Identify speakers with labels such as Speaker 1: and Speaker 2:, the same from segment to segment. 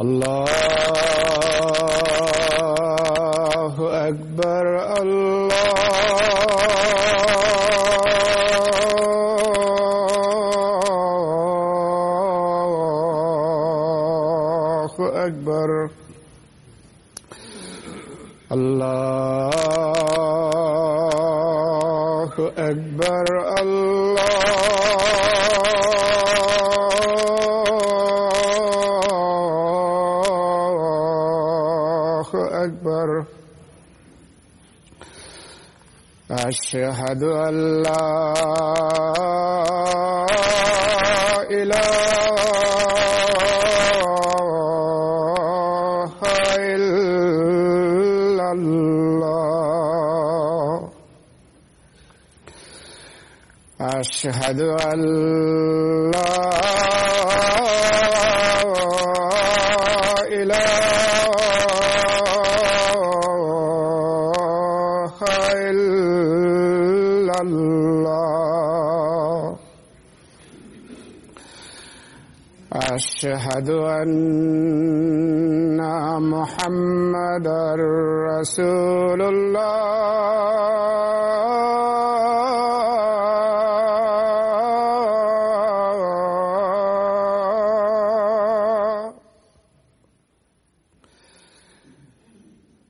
Speaker 1: الله أشهد أن لا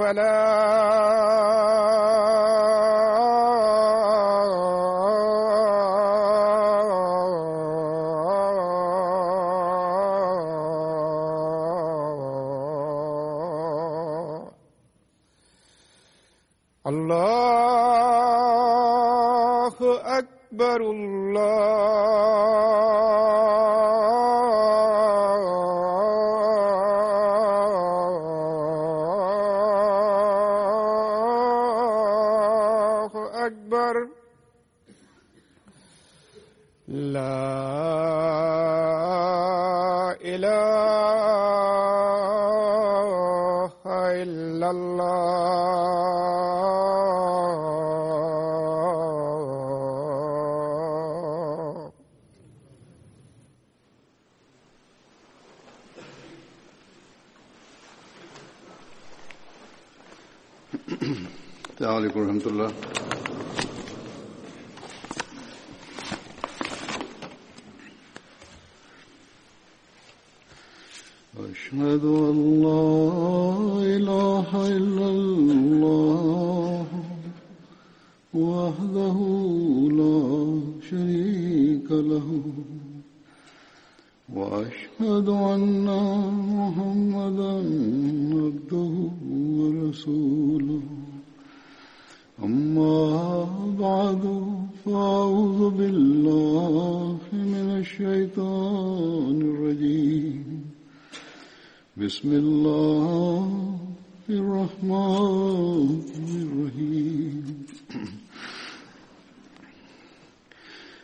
Speaker 1: فلا الله أكبر الله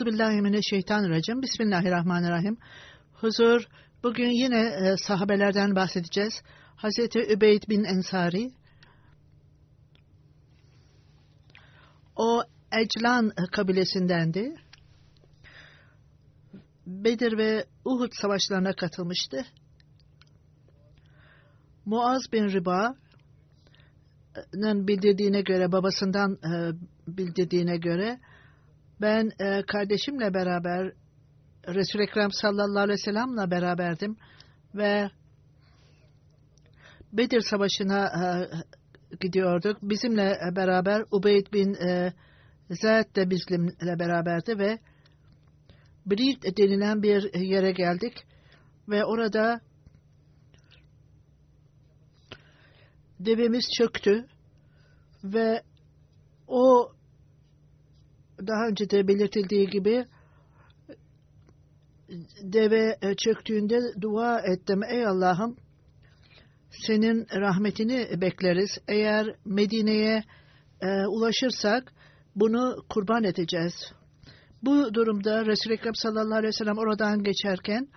Speaker 2: Euzubillahimineşşeytanirracim. Bismillahirrahmanirrahim. Huzur, bugün yine e, sahabelerden bahsedeceğiz. Hazreti Übeyd bin Ensari, o Eclan kabilesindendi. Bedir ve Uhud savaşlarına katılmıştı. Muaz bin Riba'nın bildirdiğine göre, babasından e, bildirdiğine göre, ben e, kardeşimle beraber Resul-i Ekrem sallallahu aleyhi ve sellem'le beraberdim ve Bedir Savaşı'na e, gidiyorduk. Bizimle beraber Ubeyd bin e, Zeyd de bizimle beraberdi ve Brid denilen bir yere geldik ve orada devemiz çöktü ve o daha önce de belirtildiği gibi deve çöktüğünde dua ettim. Ey Allah'ım senin rahmetini bekleriz. Eğer Medine'ye e, ulaşırsak bunu kurban edeceğiz. Bu durumda Resul-i Ekrem sallallahu aleyhi ve sellem oradan geçerken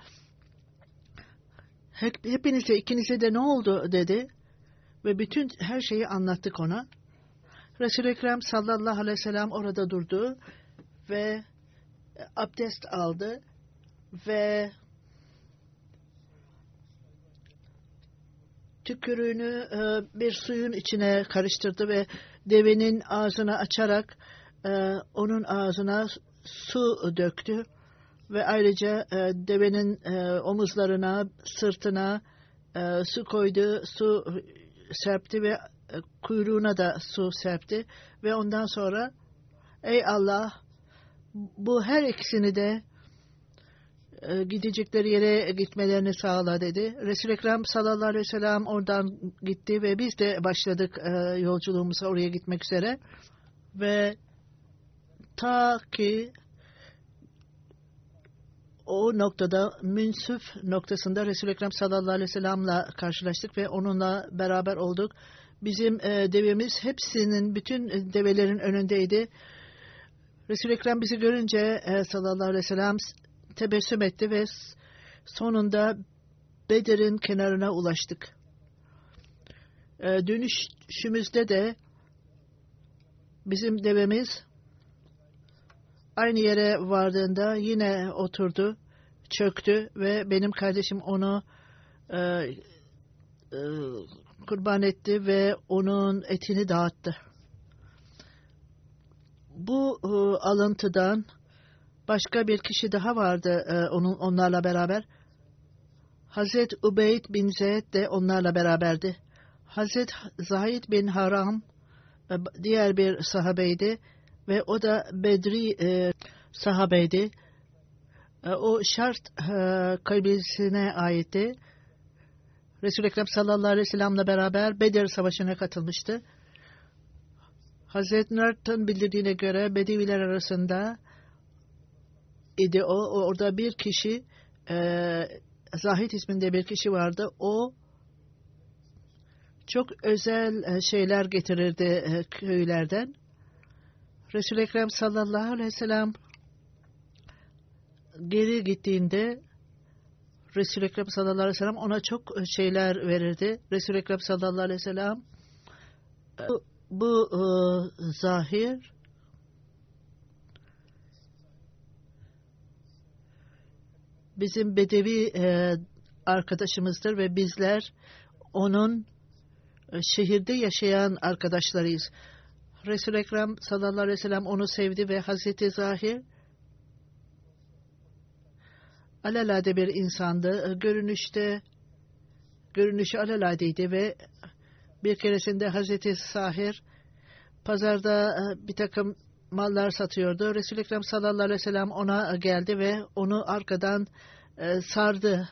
Speaker 2: hep, hepinize ikinize de ne oldu dedi ve bütün her şeyi anlattık ona. Resul-i Ekrem sallallahu aleyhi ve sellem orada durdu ve abdest aldı ve tükürüğünü e, bir suyun içine karıştırdı ve devenin ağzını açarak e, onun ağzına su döktü ve ayrıca e, devenin omuzlarına, sırtına su koydu, su serpti ve kuyruğuna da su serpti ve ondan sonra ey Allah bu her ikisini de e, gidecekleri yere gitmelerini sağla dedi. Resul-i Ekrem sallallahu aleyhi ve sellem oradan gitti ve biz de başladık e, yolculuğumuza oraya gitmek üzere. Ve ta ki o noktada münsüf noktasında Resul-i Ekrem sallallahu aleyhi ve sellem'le karşılaştık ve onunla beraber olduk. Bizim e, devemiz hepsinin, bütün develerin önündeydi. Resul-i Ekrem bizi görünce e, sallallahu aleyhi ve sellem tebessüm etti ve sonunda Bedir'in kenarına ulaştık. E, dönüşümüzde de bizim devemiz aynı yere vardığında yine oturdu, çöktü ve benim kardeşim onu e, e, kurban etti ve onun etini dağıttı. Bu e, alıntıdan başka bir kişi daha vardı e, onun onlarla beraber. Hazret Ubeyd bin Zeyd de onlarla beraberdi. Hazret Zahid bin Haram e, diğer bir sahabeydi ve o da Bedri e, sahabeydi. E, o şart e, kabilesine aitti. Resul-i Ekrem sallallahu aleyhi ve sellem'le beraber Bedir Savaşı'na katılmıştı. Hazreti Nard'ın bildirdiğine göre Bedeviler arasında idi o. Orada bir kişi e, Zahid isminde bir kişi vardı. O çok özel e, şeyler getirirdi e, köylerden. Resul-i Ekrem sallallahu aleyhi ve sellem geri gittiğinde Resul-i Ekrem sallallahu aleyhi ve sellem ona çok e, şeyler verirdi. Resul-i Ekrem sallallahu aleyhi ve sellem bu, bu e, zahir bizim bedevi e, arkadaşımızdır ve bizler onun e, şehirde yaşayan arkadaşlarıyız. Resul-i Ekrem sallallahu aleyhi ve sellem onu sevdi ve Hazreti Zahir alelade bir insandı. E, görünüşte görünüşü alelade'ydi ve bir keresinde Hazreti Zahir pazarda e, bir takım mallar satıyordu. Resul-i Ekrem sallallahu aleyhi ve sellem ona geldi ve onu arkadan e, sardı.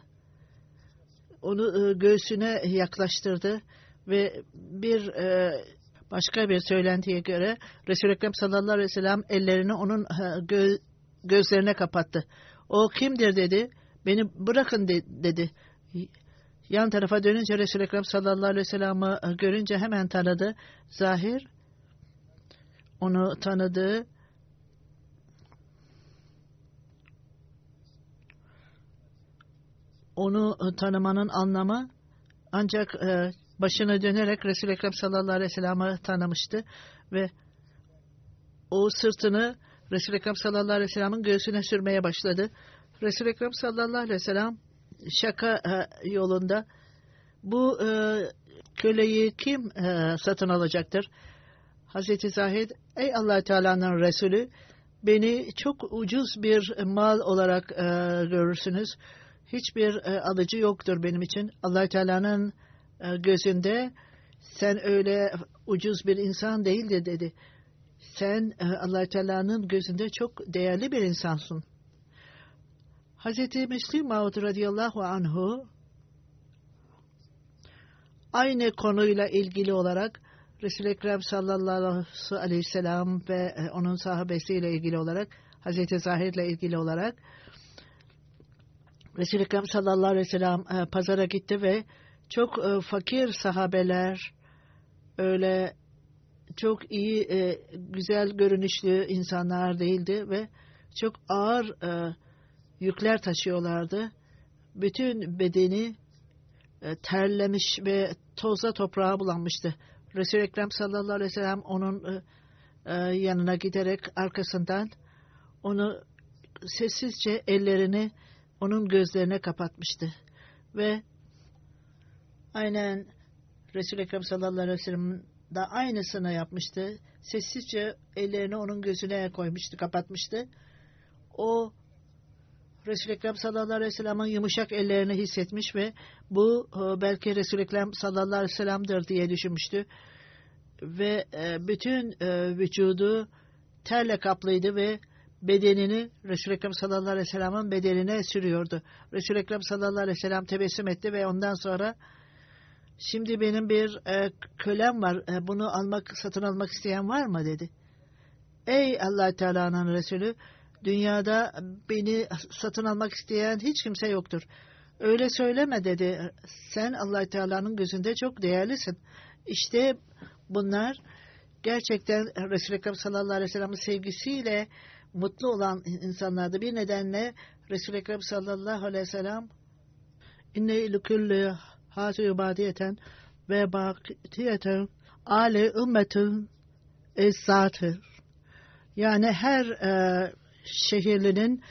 Speaker 2: Onu e, göğsüne yaklaştırdı ve bir e, başka bir söylentiye göre Resul-i Ekrem sallallahu aleyhi ve sellem ellerini onun e, gö- gözlerine kapattı. O kimdir dedi. Beni bırakın de- dedi. Yan tarafa dönünce Resul-i Ekrem sallallahu aleyhi ve sellem'i görünce hemen tanıdı. Zahir onu tanıdı. Onu tanımanın anlamı ancak e, başına dönerek Resul-i Ekrem sallallahu aleyhi ve sellem'i tanımıştı ve o sırtını Resul-i Ekrem sallallahu aleyhi ve sellem'in göğsüne sürmeye başladı. Resul-i Ekrem sallallahu aleyhi ve sellem şaka e, yolunda bu e, köleyi kim e, satın alacaktır? Hazreti Zahid, ey allah Teala'nın Resulü, beni çok ucuz bir mal olarak e, görürsünüz. Hiçbir e, alıcı yoktur benim için. allah Teala'nın e, gözünde sen öyle ucuz bir insan değildi dedi. Sen e, allah Teala'nın gözünde çok değerli bir insansın. Hazreti Müslim Maud radıyallahu anhu aynı konuyla ilgili olarak Resul-i Ekrem sallallahu aleyhi ve sellem ve onun sahabesiyle ilgili olarak Hazreti Zahir ile ilgili olarak Resul-i Ekrem sallallahu aleyhi ve sellem e, pazara gitti ve çok e, fakir sahabeler öyle çok iyi güzel görünüşlü insanlar değildi ve çok ağır yükler taşıyorlardı. Bütün bedeni terlemiş ve tozla toprağa bulanmıştı. Resul-i Ekrem sallallahu aleyhi ve sellem onun e, yanına giderek arkasından onu sessizce ellerini onun gözlerine kapatmıştı. Ve aynen Resul-i Ekrem sallallahu aleyhi ve sellem da aynısını yapmıştı. Sessizce ellerini onun gözüne koymuştu, kapatmıştı. O Resul-i Ekrem sallallahu aleyhi ve sellem'in yumuşak ellerini hissetmiş ve bu e, belki Resul-i Ekrem sallallahu aleyhi ve sellem'dir diye düşünmüştü. Ve e, bütün e, vücudu terle kaplıydı ve bedenini Resul-i Ekrem sallallahu aleyhi ve sellem'in bedenine sürüyordu. Resul-i Ekrem sallallahu aleyhi ve sellem tebessüm etti ve ondan sonra şimdi benim bir kölem var bunu almak satın almak isteyen var mı dedi. Ey allah Teala'nın Resulü Dünyada beni satın almak isteyen hiç kimse yoktur. Öyle söyleme dedi. Sen allah Teala'nın gözünde çok değerlisin. İşte bunlar gerçekten Resul-i Ekrem sallallahu aleyhi ve sellem'in sevgisiyle mutlu olan insanlardı. Bir nedenle Resul-i Ekrem sallallahu aleyhi ve sellem inne ilkulli hâzü ibadiyeten ve bakiyeten ale ümmetin ezzatır. Yani her e, şehirlinin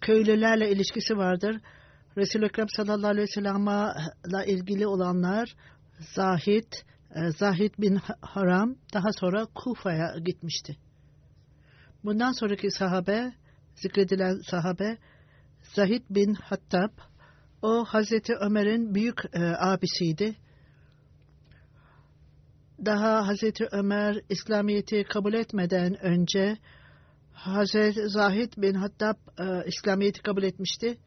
Speaker 2: köylülerle ilişkisi vardır. Resul-i Ekrem sallallahu aleyhi ve sellem'le ilgili olanlar Zahid, e, Zahid bin Haram daha sonra Kufa'ya gitmişti. Bundan sonraki sahabe, zikredilen sahabe Zahid bin Hattab, o Hazreti Ömer'in büyük e, abisiydi. Daha Hazreti Ömer İslamiyet'i kabul etmeden önce Hazreti Zahid bin Hattab e, İslamiyet'i kabul etmişti.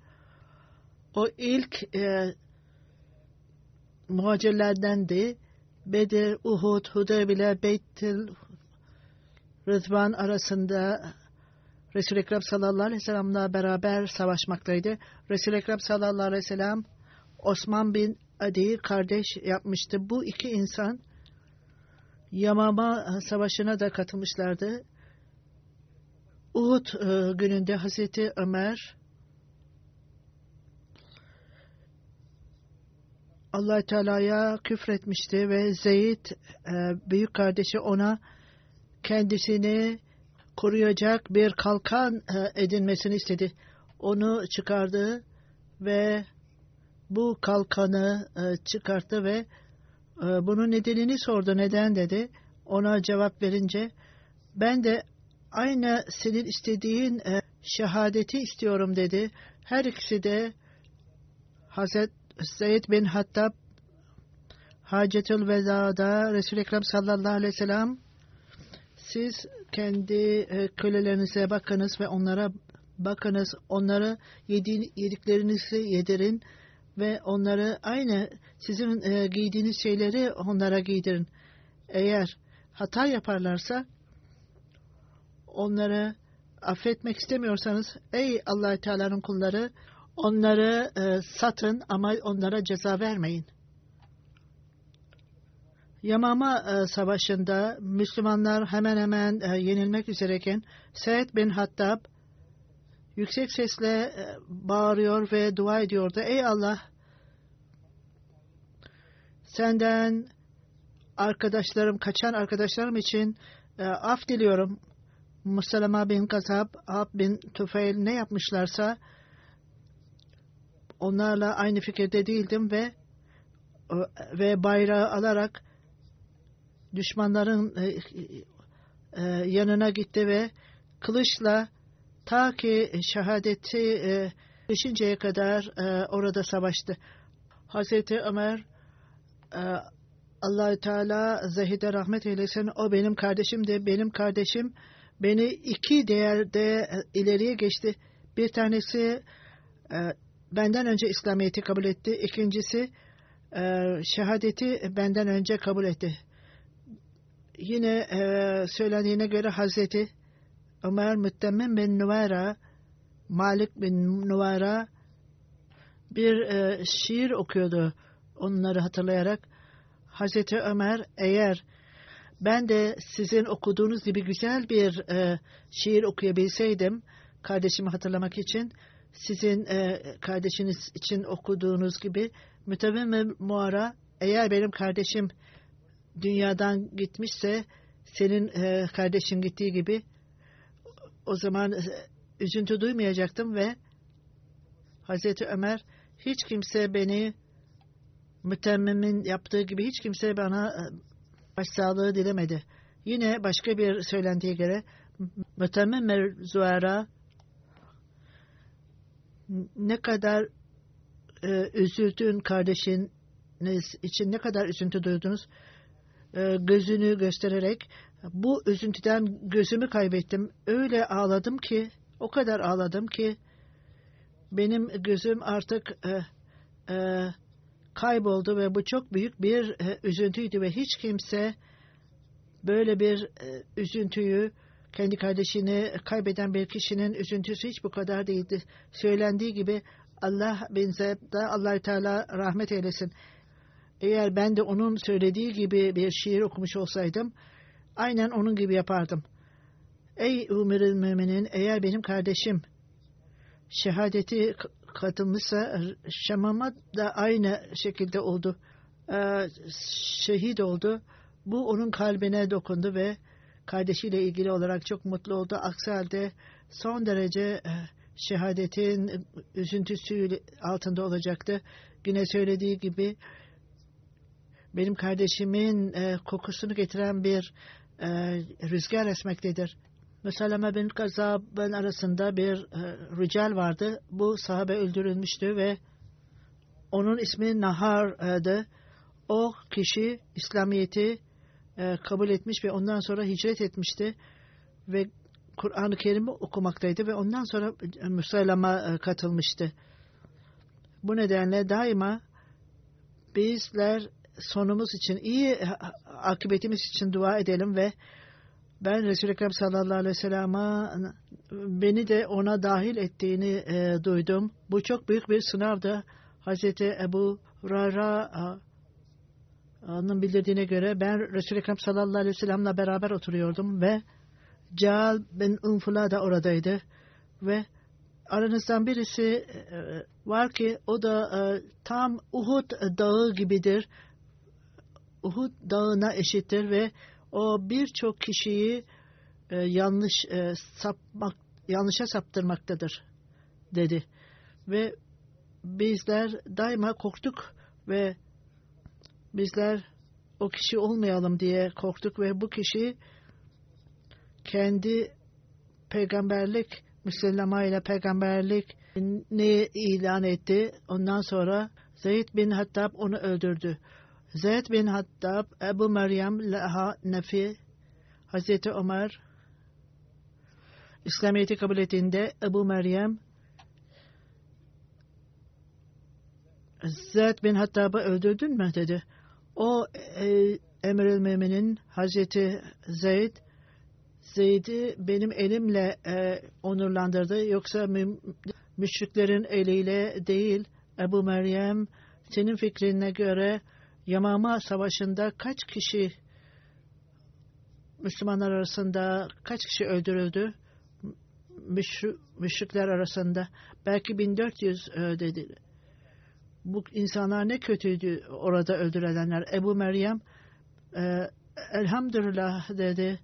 Speaker 2: O ilk e, muhacirlerdendi. Bedir, Uhud, Hudeybiye, Beytil Rıdvan arasında Resul-i Ekrem sallallahu aleyhi ve sellem'le beraber savaşmaktaydı. Resul-i Ekrem sallallahu aleyhi ve sellem Osman bin Adi kardeş yapmıştı. Bu iki insan Yamama savaşına da katılmışlardı. Uhud e, gününde Hazreti Ömer allah Teala'ya küfretmişti ve Zeyd e, büyük kardeşi ona kendisini koruyacak bir kalkan e, edinmesini istedi. Onu çıkardı ve bu kalkanı çıkarttı ve bunun nedenini sordu. Neden dedi. Ona cevap verince ben de aynı senin istediğin e, şehadeti istiyorum dedi. Her ikisi de Hazret Zeyd bin Hattab Hacetül Veda'da Resul-i Ekrem sallallahu aleyhi ve sellem Siz kendi e, kölelerinize bakınız ve onlara bakınız. Onları yedi, yediklerinizi yedirin ve onları aynı sizin e, giydiğiniz şeyleri onlara giydirin. Eğer hata yaparlarsa onları affetmek istemiyorsanız ey allah Teala'nın kulları onları e, satın ama onlara ceza vermeyin. Yamama e, Savaşı'nda Müslümanlar hemen hemen e, yenilmek üzereyken Said bin Hattab yüksek sesle e, bağırıyor ve dua ediyordu. Ey Allah senden arkadaşlarım, kaçan arkadaşlarım için af diliyorum. Musalama bin Gazab, Ab bin Tufeil ne yapmışlarsa onlarla aynı fikirde değildim ve ve bayrağı alarak düşmanların e, e, yanına gitti ve kılıçla ta ki şehadeti e, kadar e, orada savaştı. Hazreti Ömer e, allah Teala zahide rahmet eylesin. O benim kardeşimdi. Benim kardeşim beni iki değerde e, ileriye geçti. Bir tanesi e, benden önce İslamiyet'i kabul etti. İkincisi e, şehadeti benden önce kabul etti. Yine e, söylendiğine göre Hazreti Ömer Müttemmim bin Nuvara Malik bin Nuvara bir e, şiir okuyordu onları hatırlayarak. Hazreti Ömer eğer ben de sizin okuduğunuz gibi güzel bir e, şiir okuyabilseydim kardeşimi hatırlamak için sizin e, kardeşiniz için okuduğunuz gibi mütevim muara eğer benim kardeşim dünyadan gitmişse senin e, kardeşin gittiği gibi o zaman e, üzüntü duymayacaktım ve Hazreti Ömer hiç kimse beni mütemmimin yaptığı gibi hiç kimse bana e, başsağlığı dilemedi. Yine başka bir söylentiye göre mütemmim mevzuara ne kadar e, üzüldüğün kardeşiniz için ne kadar üzüntü duydunuz gözünü göstererek bu üzüntüden gözümü kaybettim. Öyle ağladım ki o kadar ağladım ki benim gözüm artık e, e, kayboldu ve bu çok büyük bir e, üzüntüydü ve hiç kimse böyle bir e, üzüntüyü kendi kardeşini kaybeden bir kişinin üzüntüsü hiç bu kadar değildi. Söylendiği gibi Allah bin Zeb'da allah Teala rahmet eylesin. Eğer ben de onun söylediği gibi bir şiir okumuş olsaydım aynen onun gibi yapardım. Ey umiril müminin eğer benim kardeşim şehadeti katılmışsa Şamama da aynı şekilde oldu. Ee, şehit oldu. Bu onun kalbine dokundu ve kardeşiyle ilgili olarak çok mutlu oldu. Aksi halde son derece e, şehadetin üzüntüsü altında olacaktı. Yine söylediği gibi benim kardeşimin e, kokusunu getiren bir e, rüzgar esmektedir. Müseleme bin Gazab'ın arasında bir e, rical vardı. Bu sahabe öldürülmüştü ve onun ismi Nahar'dı. O kişi İslamiyet'i e, kabul etmiş ve ondan sonra hicret etmişti ve Kur'an-ı Kerim'i okumaktaydı ve ondan sonra e, katılmıştı. Bu nedenle daima bizler sonumuz için, iyi akıbetimiz için dua edelim ve ben Resul-i Ekrem sallallahu aleyhi ve sellem'a beni de ona dahil ettiğini e, duydum. Bu çok büyük bir sınavdı. Hazreti Ebu Rara'nın bildirdiğine göre ben Resul-i Ekrem sallallahu aleyhi ve sellem'le beraber oturuyordum ve Ceal bin Unfula da oradaydı ve aranızdan birisi e, var ki o da e, tam Uhud dağı gibidir. Uhud dağına eşittir ve o birçok kişiyi e, yanlış e, sapmak, yanlışa saptırmaktadır dedi. Ve bizler daima korktuk ve bizler o kişi olmayalım diye korktuk ve bu kişi kendi peygamberlik Müslüman ile peygamberlik ne ilan etti. Ondan sonra Zeyd bin Hattab onu öldürdü. Zeyd bin Hattab Ebu Meryem Leha Nefi Hazreti Ömer İslamiyet'i kabul ettiğinde Ebu Meryem Zeyd bin Hattab'ı öldürdün mü dedi. O e, Emir-i Mümin'in Hazreti Zeyd Zeyd'i benim elimle e, onurlandırdı. Yoksa mü, müşriklerin eliyle değil Ebu Meryem senin fikrine göre Yamama Savaşı'nda kaç kişi Müslümanlar arasında kaç kişi öldürüldü? Müşri, müşrikler arasında belki 1400 e, dedi. Bu insanlar ne kötüydü orada öldürülenler. Ebu Meryem e, elhamdülillah dedi.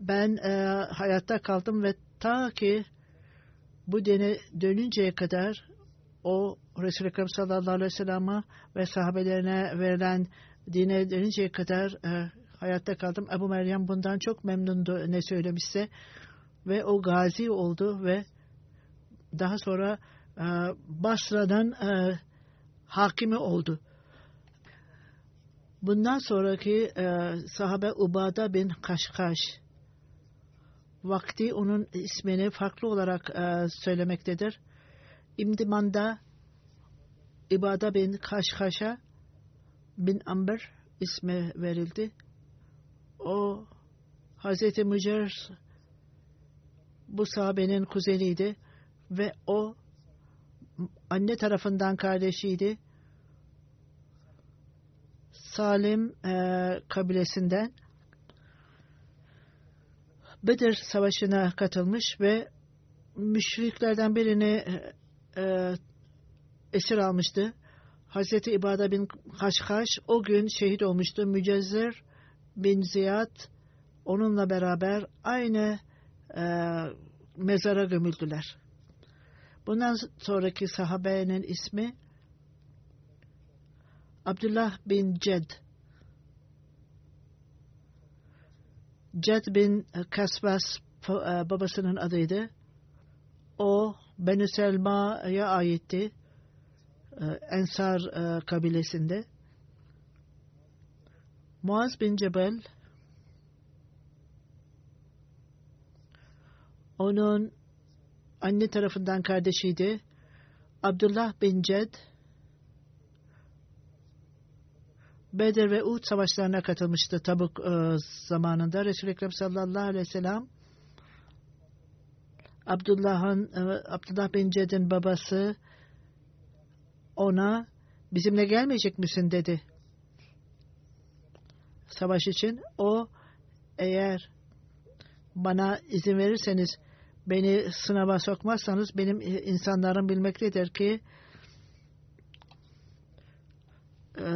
Speaker 2: Ben e, hayatta kaldım ve ta ki bu dine dönünceye kadar o Resul-i Ekrem sallallahu aleyhi ve sellem'e ve sahabelerine verilen dine dönünceye kadar e, hayatta kaldım. Ebu Meryem bundan çok memnundu ne söylemişse ve o gazi oldu ve daha sonra e, Basra'dan e, hakimi oldu. Bundan sonraki e, sahabe Ubada bin Kaşkaş vakti onun ismini farklı olarak e, söylemektedir. İmdimanda İbada bin Kaşkaş'a bin Amber ismi verildi. O Hazreti Mücer bu sahabenin kuzeniydi ve o anne tarafından kardeşiydi. Salim e, kabilesinden Bedir Savaşı'na katılmış ve müşriklerden birini e, esir almıştı. Hazreti İbada bin Haşhaş o gün şehit olmuştu. Mücezzir bin Ziyad onunla beraber aynı e, mezara gömüldüler. Bundan sonraki sahabenin ismi Abdullah bin Ced. Ced bin Kasbas babasının adıydı. O Benü Selma'ya aitti. Ensar kabilesinde. Muaz bin Cebel onun anne tarafından kardeşiydi. Abdullah bin Ced Bedir ve Uhud savaşlarına katılmıştı Tabuk e, zamanında. Resul-i Ekrem sallallahu aleyhi ve sellem Abdullah'ın e, Abdullah bin Ced'in babası ona bizimle gelmeyecek misin dedi. Savaş için o eğer bana izin verirseniz beni sınava sokmazsanız benim insanlarım bilmektedir ki e,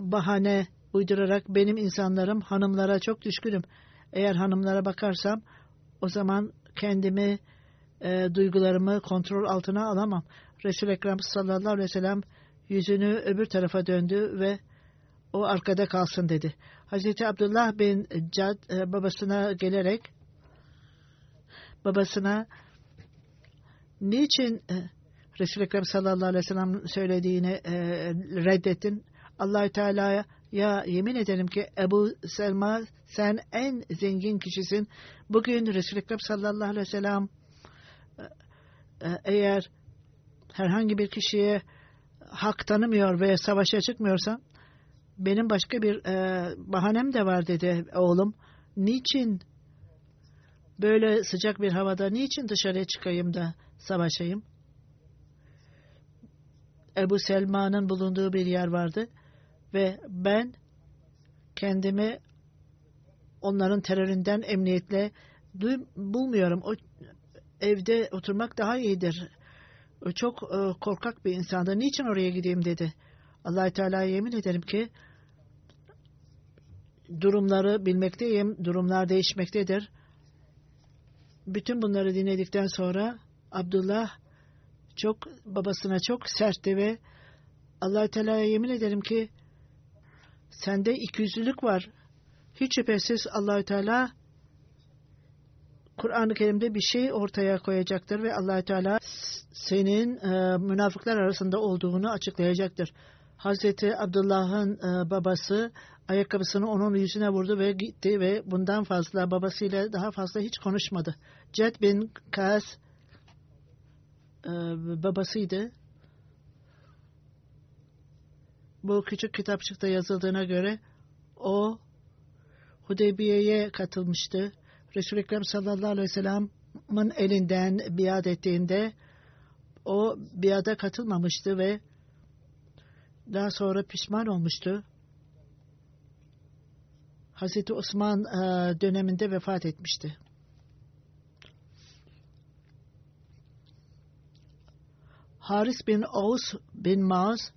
Speaker 2: bahane uydurarak benim insanlarım hanımlara çok düşkünüm. Eğer hanımlara bakarsam o zaman kendimi e, duygularımı kontrol altına alamam. Resul-i Ekrem sallallahu aleyhi ve sellem yüzünü öbür tarafa döndü ve o arkada kalsın dedi. Hazreti Abdullah bin Cad e, babasına gelerek babasına niçin e, Resul-i Ekrem sallallahu aleyhi ve sellem söylediğini e, reddettin? Allahü Teala'ya ya yemin ederim ki Ebu Selma sen en zengin kişisin. Bugün Resul-i Ekrem sallallahu aleyhi ve sellem eğer herhangi bir kişiye hak tanımıyor ve savaşa çıkmıyorsa benim başka bir e, bahanem de var dedi oğlum. Niçin böyle sıcak bir havada niçin dışarıya çıkayım da savaşayım? Ebu Selma'nın bulunduğu bir yer vardı ve ben kendimi onların teröründen emniyetle bulmuyorum. O evde oturmak daha iyidir. O çok e, korkak bir insandı. Niçin oraya gideyim dedi. allah Teala'ya yemin ederim ki durumları bilmekteyim. Durumlar değişmektedir. Bütün bunları dinledikten sonra Abdullah çok babasına çok sertti ve allah Teala'ya yemin ederim ki sende ikiyüzlülük var. Hiç şüphesiz Allahü Teala Kur'an-ı Kerim'de bir şey ortaya koyacaktır ve Allahü Teala senin e, münafıklar arasında olduğunu açıklayacaktır. Hazreti Abdullah'ın e, babası ayakkabısını onun yüzüne vurdu ve gitti ve bundan fazla babasıyla daha fazla hiç konuşmadı. Ced bin Kas e, babasıydı. Bu küçük kitapçıkta yazıldığına göre o Hudeybiye'ye katılmıştı. Resul-i Ekrem sallallahu aleyhi ve sellem'in elinden biat ettiğinde o biada katılmamıştı ve daha sonra pişman olmuştu. Hazreti Osman e, döneminde vefat etmişti. Haris bin Aus bin Maz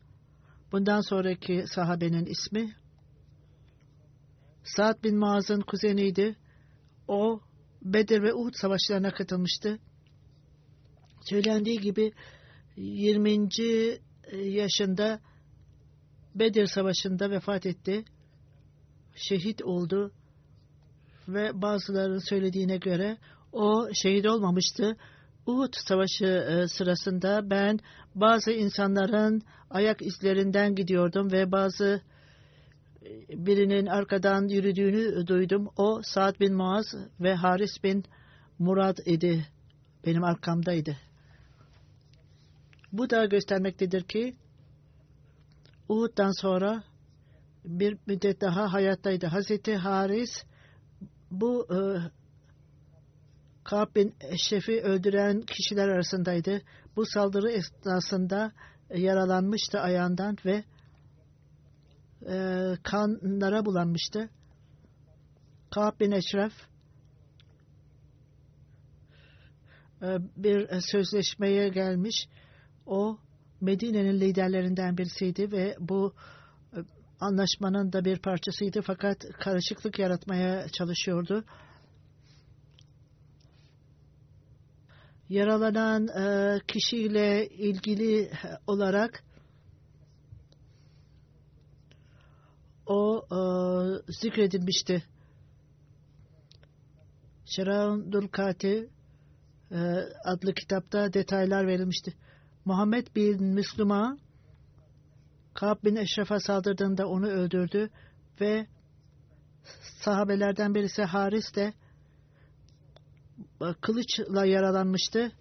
Speaker 2: bundan sonraki sahabenin ismi Sa'd bin Muaz'ın kuzeniydi. O Bedir ve Uhud savaşlarına katılmıştı. Söylendiği gibi 20. yaşında Bedir Savaşı'nda vefat etti. Şehit oldu. Ve bazılarının söylediğine göre o şehit olmamıştı. Uhud Savaşı e, sırasında ben bazı insanların ayak izlerinden gidiyordum ve bazı e, birinin arkadan yürüdüğünü duydum. O Sa'd bin Muaz ve Haris bin Murad idi. Benim arkamdaydı. Bu da göstermektedir ki Uhud'dan sonra bir müddet daha hayattaydı. Hazreti Haris bu e, Ka'b bin Eşref'i öldüren kişiler arasındaydı. Bu saldırı esnasında yaralanmıştı ayağından ve e, kanlara bulanmıştı. Ka'b bin Eşref e, bir sözleşmeye gelmiş. O Medine'nin liderlerinden birisiydi ve bu e, anlaşmanın da bir parçasıydı fakat karışıklık yaratmaya çalışıyordu. Yaralanan e, kişiyle ilgili olarak o e, zikredilmişti. Şeraun Dulkati e, adlı kitapta detaylar verilmişti. Muhammed bin Müslüman Ka'b bin Eşref'e saldırdığında onu öldürdü ve sahabelerden birisi Haris de kılıçla yaralanmıştı.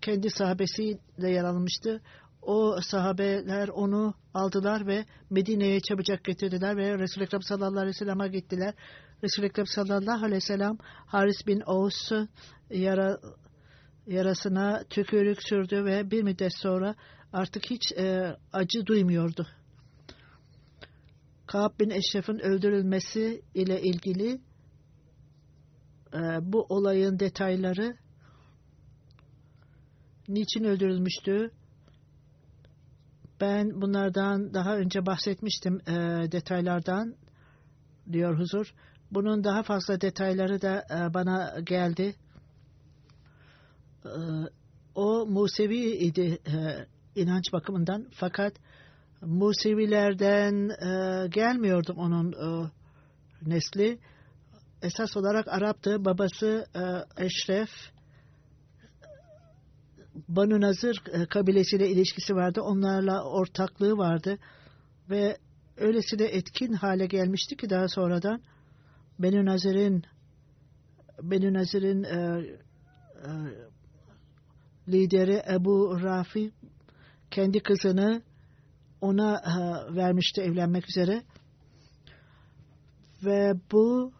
Speaker 2: Kendi sahabesiyle yaralanmıştı. O sahabeler onu aldılar ve Medine'ye çabucak getirdiler ve Resul-i Ekrem sallallahu aleyhi ve sellem'e gittiler. Resul-i Ekrem sallallahu aleyhi ve sellem Haris bin Oğuz yara, yarasına tükürük sürdü ve bir müddet sonra artık hiç e, acı duymuyordu. Kaab bin Eşref'in öldürülmesi ile ilgili bu olayın detayları niçin öldürülmüştü? Ben bunlardan daha önce bahsetmiştim e, detaylardan diyor huzur. Bunun daha fazla detayları da e, bana geldi. E, o Musevi idi e, inanç bakımından fakat Musevilerden e, gelmiyordum onun e, nesli. Esas olarak Arap'tı. Babası e, Eşref Banu Nazır e, kabilesiyle ilişkisi vardı. Onlarla ortaklığı vardı. Ve öylesine etkin hale gelmişti ki daha sonradan Benu Nazir'in Benu Nazir'in e, e, lideri Ebu Rafi kendi kızını ona e, vermişti evlenmek üzere. Ve bu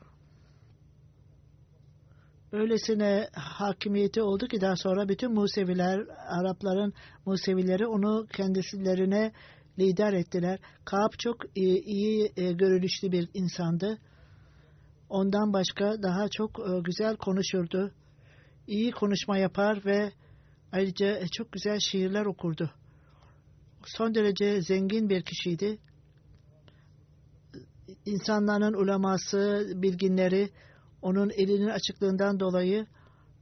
Speaker 2: öylesine hakimiyeti oldu ki daha sonra bütün Museviler, Arapların Musevileri onu kendisilerine lider ettiler. Kaab çok iyi, iyi e, görünüşlü bir insandı. Ondan başka daha çok e, güzel konuşurdu. İyi konuşma yapar ve ayrıca çok güzel şiirler okurdu. Son derece zengin bir kişiydi. İnsanların uleması, bilginleri, onun elinin açıklığından dolayı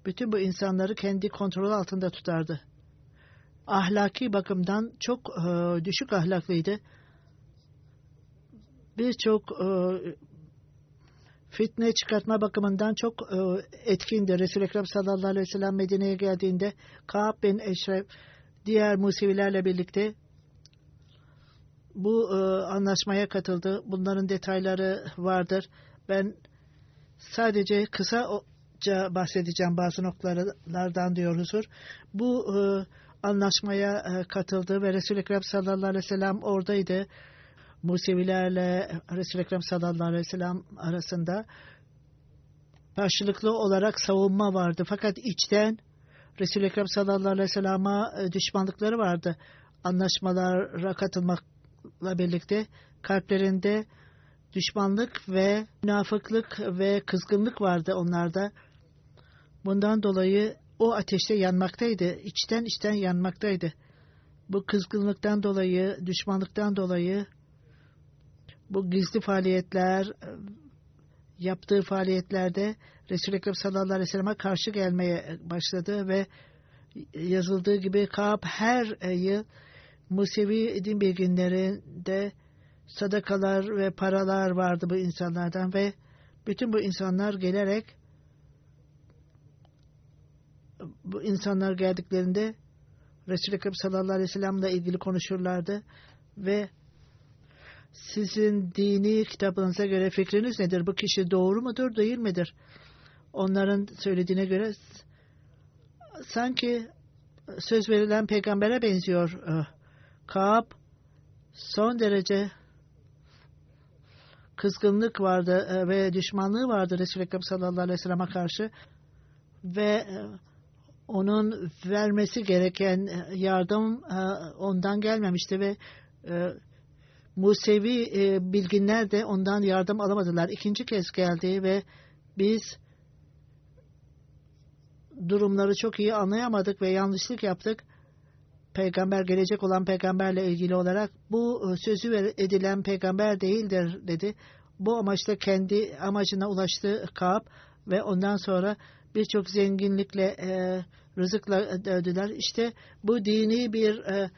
Speaker 2: bütün bu insanları kendi kontrol altında tutardı. Ahlaki bakımdan çok e, düşük ahlaklıydı. Birçok e, fitne çıkartma bakımından çok e, etkindi. Resul-i Ekrem sallallahu aleyhi ve sellem Medine'ye geldiğinde Kaab bin Eşref diğer Musevilerle birlikte bu e, anlaşmaya katıldı. Bunların detayları vardır. Ben sadece kısaca bahsedeceğim bazı noktalardan diyor huzur. Bu e, anlaşmaya e, katıldı ve Resul-i Ekrem sallallahu aleyhi ve sellem oradaydı. Musevilerle Resul-i Ekrem sallallahu aleyhi ve sellem arasında karşılıklı olarak savunma vardı. Fakat içten Resul-i Ekrem sallallahu aleyhi ve sellem'e e, düşmanlıkları vardı. Anlaşmalara katılmakla birlikte kalplerinde düşmanlık ve münafıklık ve kızgınlık vardı onlarda. Bundan dolayı o ateşte yanmaktaydı. İçten içten yanmaktaydı. Bu kızgınlıktan dolayı, düşmanlıktan dolayı bu gizli faaliyetler yaptığı faaliyetlerde Resul-i Ekrem sallallahu aleyhi ve sellem'e karşı gelmeye başladı ve yazıldığı gibi Kaab her yıl Musevi din bilginlerinde sadakalar ve paralar vardı bu insanlardan ve bütün bu insanlar gelerek bu insanlar geldiklerinde Resul-i Ekrem sallallahu aleyhi ve sellem'le ilgili konuşurlardı ve sizin dini kitabınıza göre fikriniz nedir? Bu kişi doğru mudur, değil midir? Onların söylediğine göre sanki söz verilen peygambere benziyor. Kaab son derece kızgınlık vardı ve düşmanlığı vardı Resul-i Ekrem sallallahu aleyhi ve sellem'e karşı ve onun vermesi gereken yardım ondan gelmemişti ve Musevi bilginler de ondan yardım alamadılar. İkinci kez geldi ve biz durumları çok iyi anlayamadık ve yanlışlık yaptık. Peygamber gelecek olan peygamberle ilgili olarak bu sözü edilen peygamber değildir dedi. Bu amaçla kendi amacına ulaştı Kaab ve ondan sonra birçok zenginlikle e, rızıkla dövdüler. İşte bu dini bir e, e,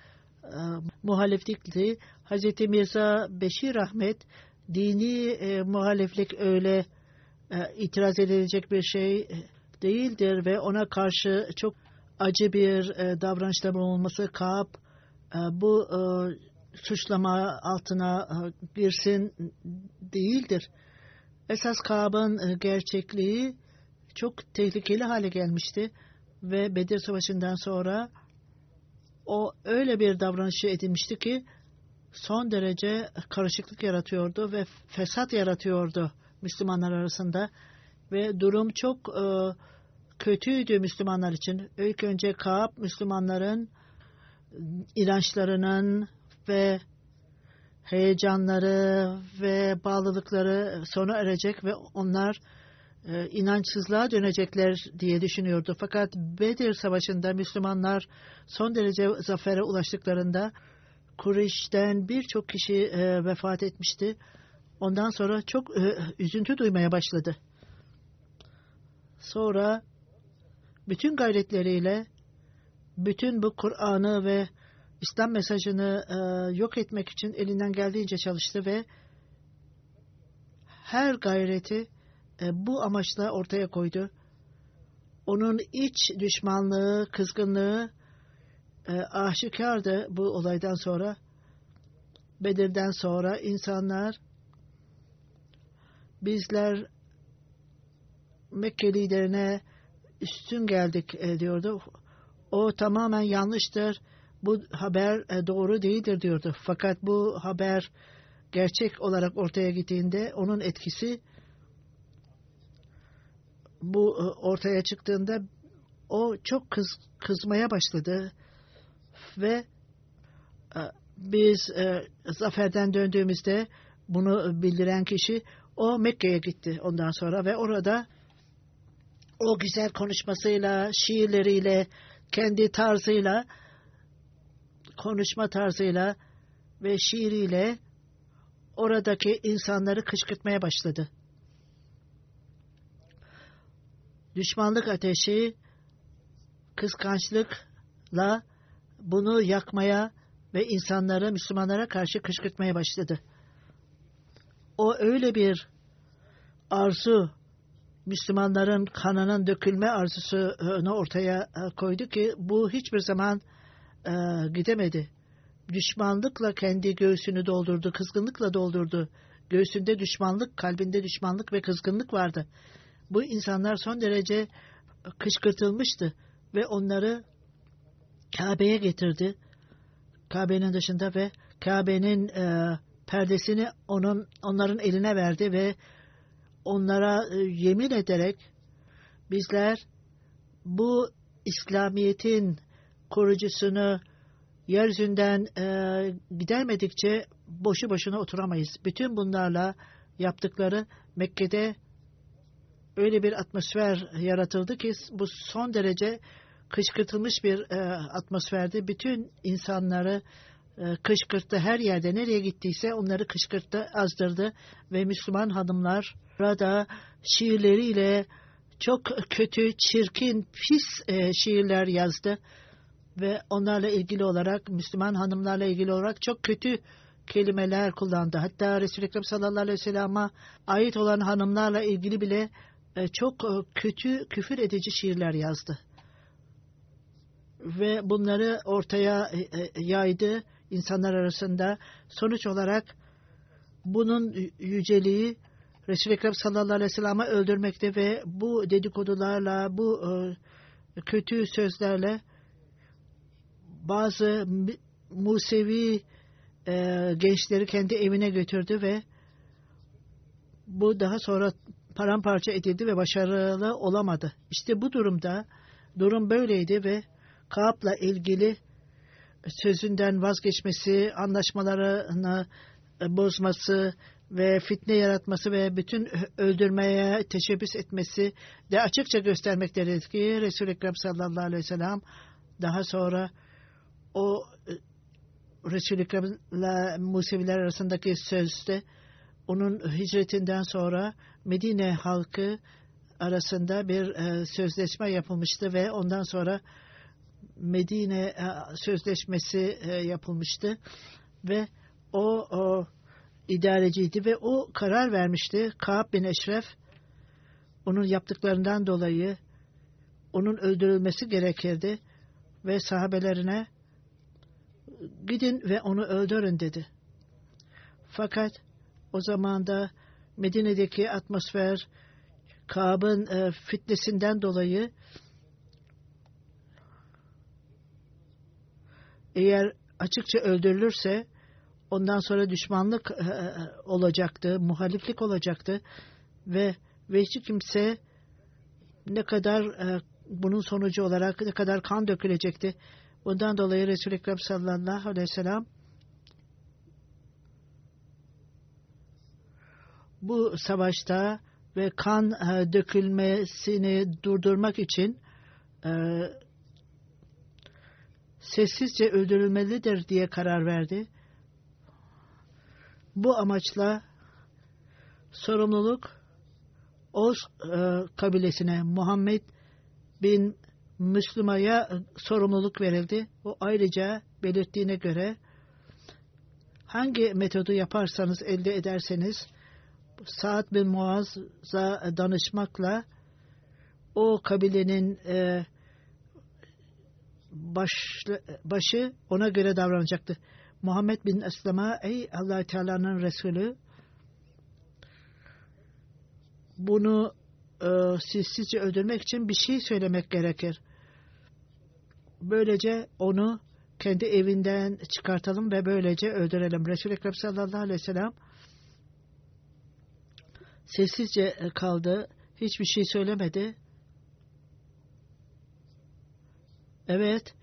Speaker 2: muhaliflikti. Hz. Mirza Beşir Ahmet dini e, muhaliflik öyle e, itiraz edilecek bir şey değildir ve ona karşı çok acı bir e, davranışta bulunması Kaab e, bu e, suçlama altına e, girsin değildir. Esas Kaab'ın e, gerçekliği çok tehlikeli hale gelmişti ve Bedir Savaşı'ndan sonra o öyle bir davranışı edinmişti ki son derece karışıklık yaratıyordu ve fesat yaratıyordu Müslümanlar arasında ve durum çok e, kötüydü Müslümanlar için. İlk önce Kaab Müslümanların inançlarının ve heyecanları ve bağlılıkları sona erecek ve onlar e, inançsızlığa dönecekler diye düşünüyordu. Fakat Bedir Savaşı'nda Müslümanlar son derece zafere ulaştıklarında Kureyş'ten birçok kişi e, vefat etmişti. Ondan sonra çok e, üzüntü duymaya başladı. Sonra bütün gayretleriyle bütün bu Kur'an'ı ve İslam mesajını e, yok etmek için elinden geldiğince çalıştı ve her gayreti e, bu amaçla ortaya koydu. Onun iç düşmanlığı, kızgınlığı e, aşikardı bu olaydan sonra. Bedir'den sonra insanlar bizler Mekke liderine üstün geldik e, diyordu. O tamamen yanlıştır. Bu haber e, doğru değildir diyordu. Fakat bu haber gerçek olarak ortaya gittiğinde onun etkisi bu e, ortaya çıktığında o çok kız, kızmaya başladı ve biz zaferden döndüğümüzde bunu bildiren kişi o Mekke'ye gitti ondan sonra ve orada o güzel konuşmasıyla, şiirleriyle, kendi tarzıyla, konuşma tarzıyla ve şiiriyle oradaki insanları kışkırtmaya başladı. Düşmanlık ateşi kıskançlıkla bunu yakmaya ve insanları Müslümanlara karşı kışkırtmaya başladı. O öyle bir arzu Müslümanların kanının dökülme arzusunu ortaya e, koydu ki bu hiçbir zaman e, gidemedi. düşmanlıkla kendi göğsünü doldurdu, kızgınlıkla doldurdu. Göğsünde düşmanlık, kalbinde düşmanlık ve kızgınlık vardı. Bu insanlar son derece kışkırtılmıştı ve onları Kabe'ye getirdi. Kabe'nin dışında ve Kabe'nin e, perdesini onun onların eline verdi ve onlara e, yemin ederek bizler bu İslamiyet'in korucusunu yeryüzünden e, gidermedikçe boşu boşuna oturamayız. Bütün bunlarla yaptıkları Mekke'de öyle bir atmosfer yaratıldı ki bu son derece kışkırtılmış bir e, atmosferdi. Bütün insanları kışkırttı. Her yerde nereye gittiyse onları kışkırttı, azdırdı ve Müslüman hanımlar burada şiirleriyle çok kötü, çirkin, pis e, şiirler yazdı ve onlarla ilgili olarak Müslüman hanımlarla ilgili olarak çok kötü kelimeler kullandı. Hatta Resul-i Ekrem sallallahu aleyhi ve sellem'e ait olan hanımlarla ilgili bile e, çok e, kötü küfür edici şiirler yazdı. Ve bunları ortaya e, e, yaydı insanlar arasında. Sonuç olarak bunun yüceliği Resul-i Ekrem sallallahu aleyhi ve sellem'i öldürmekte ve bu dedikodularla, bu e, kötü sözlerle bazı Musevi e, gençleri kendi evine götürdü ve bu daha sonra paramparça edildi ve başarılı olamadı. İşte bu durumda durum böyleydi ve Kaap'la ilgili sözünden vazgeçmesi, anlaşmalarını bozması ve fitne yaratması ve bütün öldürmeye teşebbüs etmesi de açıkça göstermektedir ki Resul-i Ekrem sallallahu aleyhi ve sellem daha sonra o Resul-i Ekrem'le Museviler arasındaki sözde onun hicretinden sonra Medine halkı arasında bir e, sözleşme yapılmıştı ve ondan sonra Medine e, sözleşmesi e, yapılmıştı ve o, o idareciydi ve o karar vermişti. Kaab bin Eşref onun yaptıklarından dolayı onun öldürülmesi gerekirdi ve sahabelerine gidin ve onu öldürün dedi. Fakat o zaman da Medine'deki atmosfer Kaab'ın e, fitnesinden dolayı eğer açıkça öldürülürse ondan sonra düşmanlık e, e, olacaktı, muhaliflik olacaktı ve ve kimse ne kadar e, bunun sonucu olarak ne kadar kan dökülecekti. Bundan dolayı Resul-i Ekrem sallallahu aleyhi ve sellem bu savaşta ve kan dökülmesini durdurmak için sessizce öldürülmelidir diye karar verdi. Bu amaçla sorumluluk Oz e, kabilesine Muhammed bin Müslüma'ya sorumluluk verildi. O ayrıca belirttiğine göre hangi metodu yaparsanız elde ederseniz Saad bin Muaz'a danışmakla o kabilenin e, baş, başı ona göre davranacaktı. Muhammed bin Eslem'a ey allah Teala'nın Resulü bunu e, sizsizce öldürmek için bir şey söylemek gerekir. Böylece onu kendi evinden çıkartalım ve böylece öldürelim. Resul-i Ekrem sallallahu aleyhi ve sellem sessizce kaldı. Hiçbir şey söylemedi. Evet.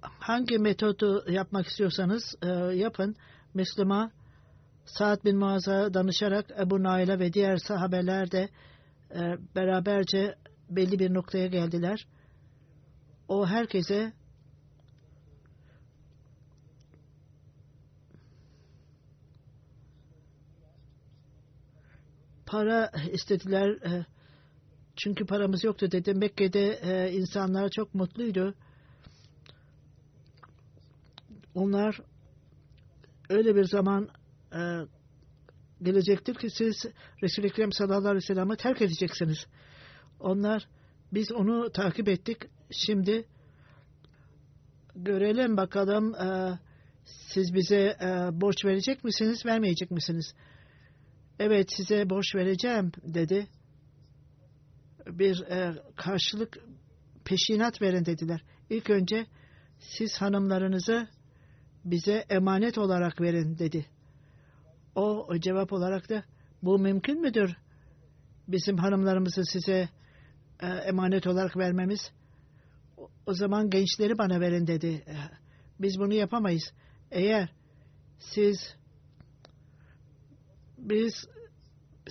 Speaker 2: Hangi metodu yapmak istiyorsanız e, yapın. Müslüman Sa'd bin Muaz'a danışarak Ebu Nail'e ve diğer sahabeler de e, beraberce belli bir noktaya geldiler. O herkese para istediler. E, çünkü paramız yoktu dedi. Mekke'de e, insanlar çok mutluydu. Onlar öyle bir zaman e, gelecektir ki siz Resul-i Ekrem sallallahu aleyhi ve sellem'i terk edeceksiniz. Onlar biz onu takip ettik. Şimdi görelim bakalım e, siz bize e, borç verecek misiniz, vermeyecek misiniz? Evet size borç vereceğim dedi. Bir e, karşılık peşinat verin dediler. İlk önce siz hanımlarınızı bize emanet olarak verin dedi. O cevap olarak da bu mümkün müdür? Bizim hanımlarımızı size e, emanet olarak vermemiz. O, o zaman gençleri bana verin dedi. E, Biz bunu yapamayız. Eğer siz biz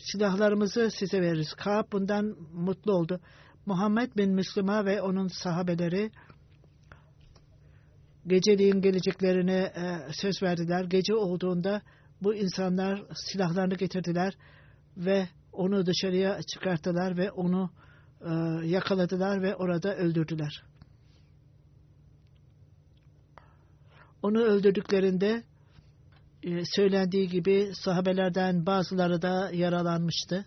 Speaker 2: silahlarımızı size veririz. Kaab bundan mutlu oldu. Muhammed bin Müslüman ve onun sahabeleri geceliğin geleceklerine e, söz verdiler. Gece olduğunda bu insanlar silahlarını getirdiler ve onu dışarıya çıkarttılar ve onu e, yakaladılar ve orada öldürdüler. Onu öldürdüklerinde söylendiği gibi sahabelerden bazıları da yaralanmıştı.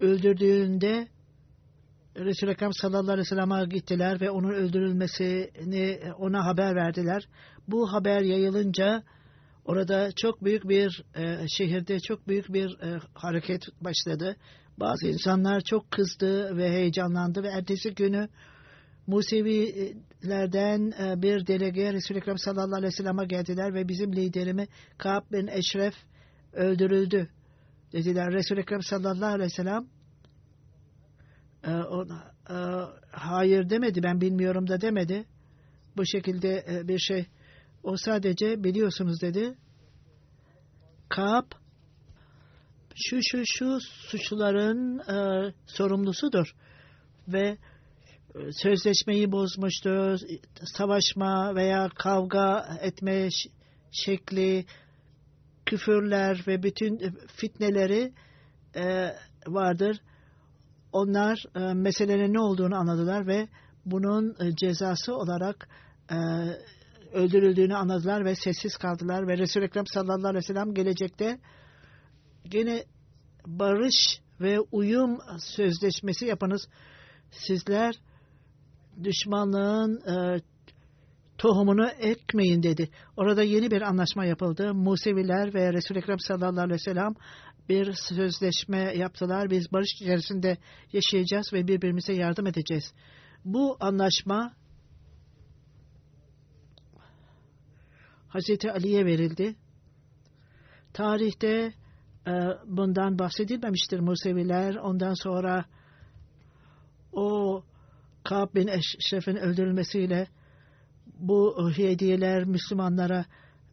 Speaker 2: Öldürdüğünde Resul-i Ekrem sallallahu aleyhi ve sellem'e gittiler ve onun öldürülmesini ona haber verdiler. Bu haber yayılınca orada çok büyük bir e, şehirde çok büyük bir e, hareket başladı. Bazı insanlar çok kızdı ve heyecanlandı ve ertesi günü Musevilerden e, bir delege Resul-i Ekrem sallallahu aleyhi ve sellem'e geldiler ve bizim liderimi Ka'b bin Eşref öldürüldü dediler. Resul-i Ekrem sallallahu aleyhi ve sellem e, ona, e, hayır demedi ben bilmiyorum da demedi. Bu şekilde bir şey o sadece biliyorsunuz dedi. Ka'b şu şu şu suçların e, sorumlusudur ve sözleşmeyi bozmuştur, savaşma veya kavga etme şekli, küfürler ve bütün fitneleri e, vardır. Onlar e, meselenin ne olduğunu anladılar ve bunun e, cezası olarak e, öldürüldüğünü anladılar ve sessiz kaldılar ve Resul-i Ekrem sallallahu aleyhi ve sellem gelecekte gene barış ve uyum sözleşmesi yapınız. Sizler düşmanlığın e, tohumunu ekmeyin dedi. Orada yeni bir anlaşma yapıldı. Museviler ve Resul-i Ekrem sallallahu aleyhi ve sellem bir sözleşme yaptılar. Biz barış içerisinde yaşayacağız ve birbirimize yardım edeceğiz. Bu anlaşma Hazreti Ali'ye verildi. Tarihte e, bundan bahsedilmemiştir Museviler. Ondan sonra o Ka'b bin Eşref'in öldürülmesiyle bu hediyeler Müslümanlara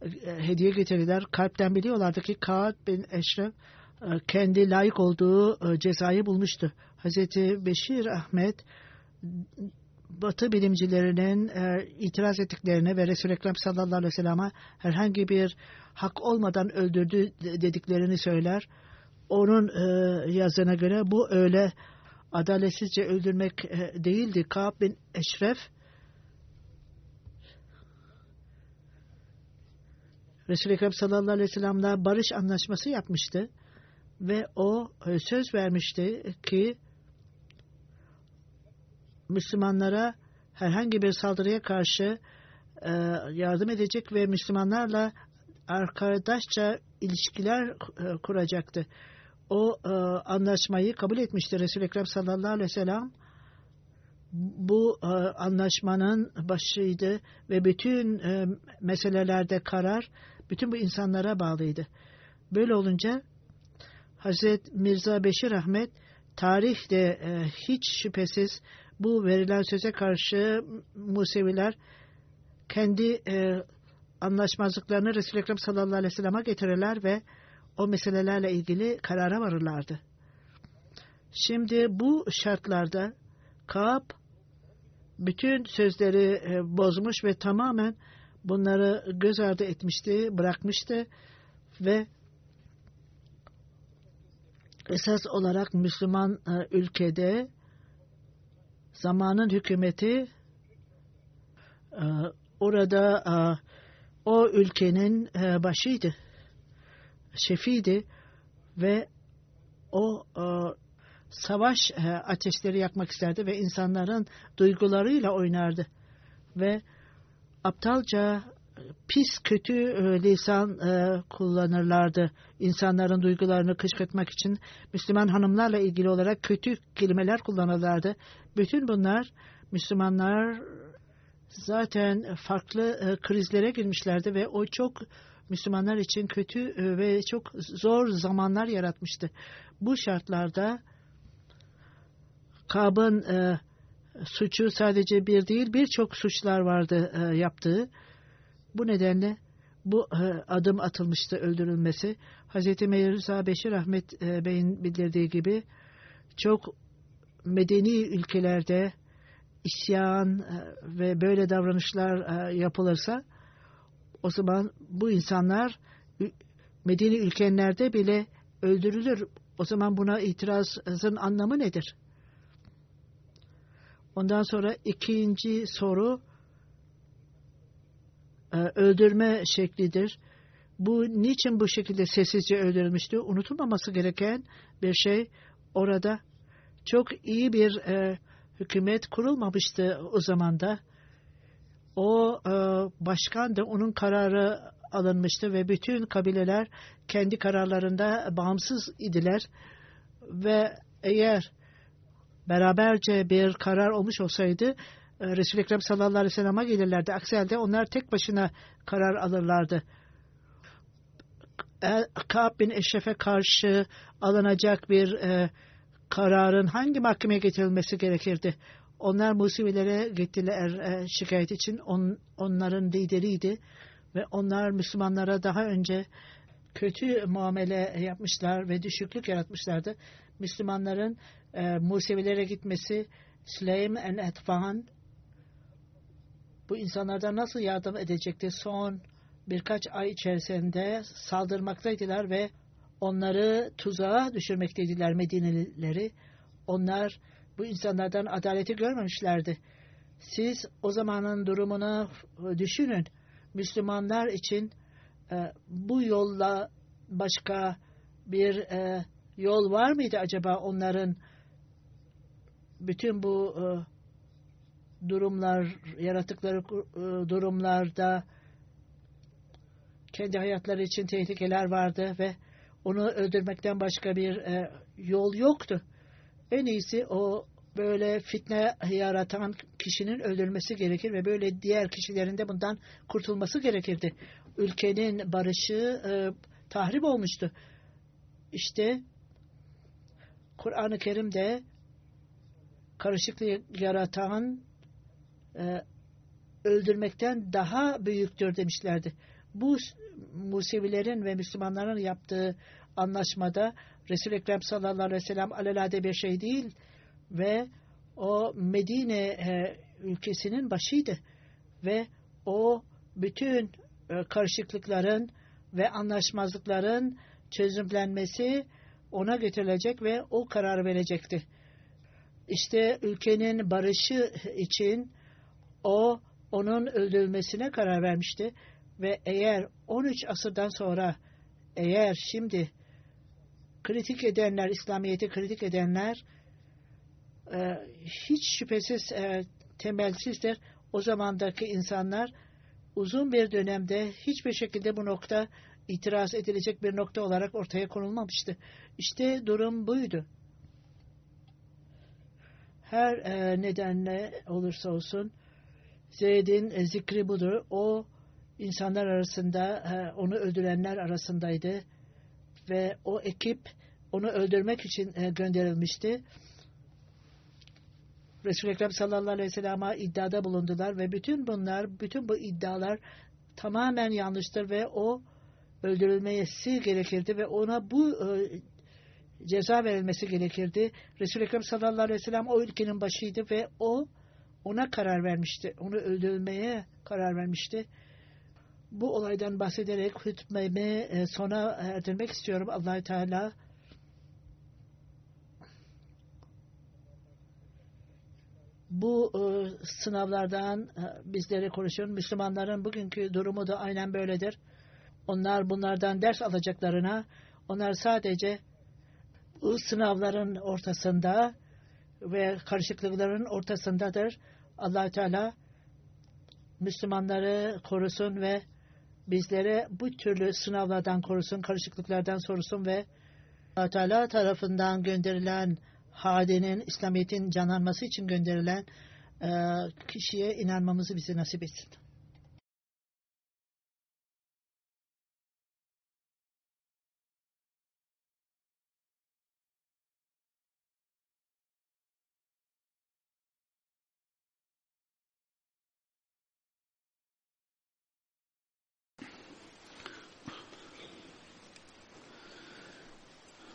Speaker 2: e, hediye getirdiler. Kalpten biliyorlardı ki Ka'b bin Eşref e, kendi layık olduğu e, cezayı bulmuştu. Hazreti Beşir Ahmet Batı bilimcilerinin e, itiraz ettiklerine ve Resul-i Ekrem sallallahu aleyhi ve sellem'e herhangi bir hak olmadan öldürdü dediklerini söyler. Onun e, yazına göre bu öyle adaletsizce öldürmek e, değildi. Ka'b bin Eşref Resul-i Ekrem sallallahu aleyhi ve sellem'le barış anlaşması yapmıştı ve o e, söz vermişti ki Müslümanlara herhangi bir saldırıya karşı e, yardım edecek ve Müslümanlarla arkadaşça ilişkiler kuracaktı. O e, anlaşmayı kabul etmişti Resul-i Ekrem sallallahu aleyhi ve sellem. Bu e, anlaşmanın başıydı ve bütün e, meselelerde karar bütün bu insanlara bağlıydı. Böyle olunca Hazret Mirza Beşir Ahmet tarihte e, hiç şüphesiz bu verilen söze karşı Museviler kendi e, anlaşmazlıklarını Resul-i Ekrem sallallahu aleyhi ve sellem'e getirirler ve o meselelerle ilgili karara varırlardı. Şimdi bu şartlarda Kaab bütün sözleri e, bozmuş ve tamamen bunları göz ardı etmişti, bırakmıştı ve esas olarak Müslüman e, ülkede zamanın hükümeti e, orada o ülkenin başıydı, şefiydi ve o savaş e, ateşleri yakmak isterdi ve insanların duygularıyla oynardı. Ve aptalca pis kötü e, lisan e, kullanırlardı. İnsanların duygularını kışkırtmak için Müslüman hanımlarla ilgili olarak kötü kelimeler kullanırlardı. Bütün bunlar Müslümanlar zaten farklı e, krizlere girmişlerdi ve o çok Müslümanlar için kötü e, ve çok zor zamanlar yaratmıştı. Bu şartlarda Kab'ın e, suçu sadece bir değil birçok suçlar vardı e, yaptığı. Bu nedenle bu e, adım atılmıştı öldürülmesi. Hz. Mirza Beşir Ahmet e, Bey'in bildirdiği gibi çok medeni ülkelerde isyan e, ve böyle davranışlar e, yapılırsa o zaman bu insanlar medeni ülkelerde bile öldürülür. O zaman buna itirazın anlamı nedir? Ondan sonra ikinci soru e, öldürme şeklidir. Bu niçin bu şekilde sessizce öldürülmüştü? Unutulmaması gereken bir şey orada çok iyi bir e, hükümet kurulmamıştı o zamanda. O e, başkan da onun kararı alınmıştı ve bütün kabileler kendi kararlarında bağımsız idiler ve eğer beraberce bir karar olmuş olsaydı e, Resul-i Ekrem sallallahu aleyhi ve sellem'e gelirlerdi. Aksi halde onlar tek başına karar alırlardı. E, Ka'b bin Eşref'e karşı alınacak bir e, kararın hangi mahkemeye getirilmesi gerekirdi? Onlar Musevilere gittiler e, şikayet için. On, onların lideriydi ve onlar Müslümanlara daha önce kötü muamele yapmışlar ve düşüklük yaratmışlardı. Müslümanların e, Musevilere gitmesi Süleym en Etfan bu insanlardan nasıl yardım edecekti? Son birkaç ay içerisinde saldırmaktaydılar ve onları tuzağa düşürmekteydiler Medinelileri. Onlar bu insanlardan adaleti görmemişlerdi. Siz o zamanın durumunu düşünün. Müslümanlar için e, bu yolla başka bir e, yol var mıydı acaba onların bütün bu e, durumlar, yaratıkları e, durumlarda kendi hayatları için tehlikeler vardı ve onu öldürmekten başka bir e, yol yoktu. En iyisi o böyle fitne yaratan kişinin öldürülmesi gerekir ve böyle diğer kişilerin de bundan kurtulması gerekirdi. Ülkenin barışı e, tahrip olmuştu. İşte Kur'an-ı Kerim'de karışıklık yaratan e, öldürmekten daha büyüktür demişlerdi. Bu Musevilerin ve Müslümanların yaptığı anlaşmada Resul-i Ekrem sallallahu aleyhi ve sellem alelade bir şey değil ve o Medine e, ülkesinin başıydı ve o bütün e, karışıklıkların ve anlaşmazlıkların çözümlenmesi ona getirilecek ve o karar verecekti. İşte ülkenin barışı için o onun öldürülmesine karar vermişti ve eğer 13 asırdan sonra eğer şimdi kritik edenler, İslamiyet'i kritik edenler e, hiç şüphesiz e, temelsizdir. O zamandaki insanlar uzun bir dönemde hiçbir şekilde bu nokta itiraz edilecek bir nokta olarak ortaya konulmamıştı. İşte durum buydu. Her e, nedenle olursa olsun Zeyd'in e, zikri budur. O insanlar arasında e, onu öldürenler arasındaydı ve o ekip onu öldürmek için e, gönderilmişti. Resul-i Ekrem sallallahu aleyhi ve sellem'e iddiada bulundular ve bütün bunlar, bütün bu iddialar tamamen yanlıştır ve o öldürülmesi gerekirdi ve ona bu e, ceza verilmesi gerekirdi. Resul-i Ekrem sallallahu aleyhi ve sellem o ülkenin başıydı ve o ona karar vermişti. Onu öldürmeye karar vermişti. Bu olaydan bahsederek hutbemi e, sona erdirmek istiyorum. allah Teala bu e, sınavlardan e, bizlere konuşuyor. Müslümanların bugünkü durumu da aynen böyledir. Onlar bunlardan ders alacaklarına onlar sadece bu sınavların ortasında ve karışıklıkların ortasındadır. allah Teala Müslümanları korusun ve bizleri bu türlü sınavlardan korusun, karışıklıklardan sorusun ve allah Teala tarafından gönderilen Hadi'nin, İslamiyet'in canlanması için gönderilen e, kişiye inanmamızı bize nasip etsin.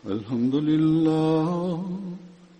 Speaker 3: الحمد لله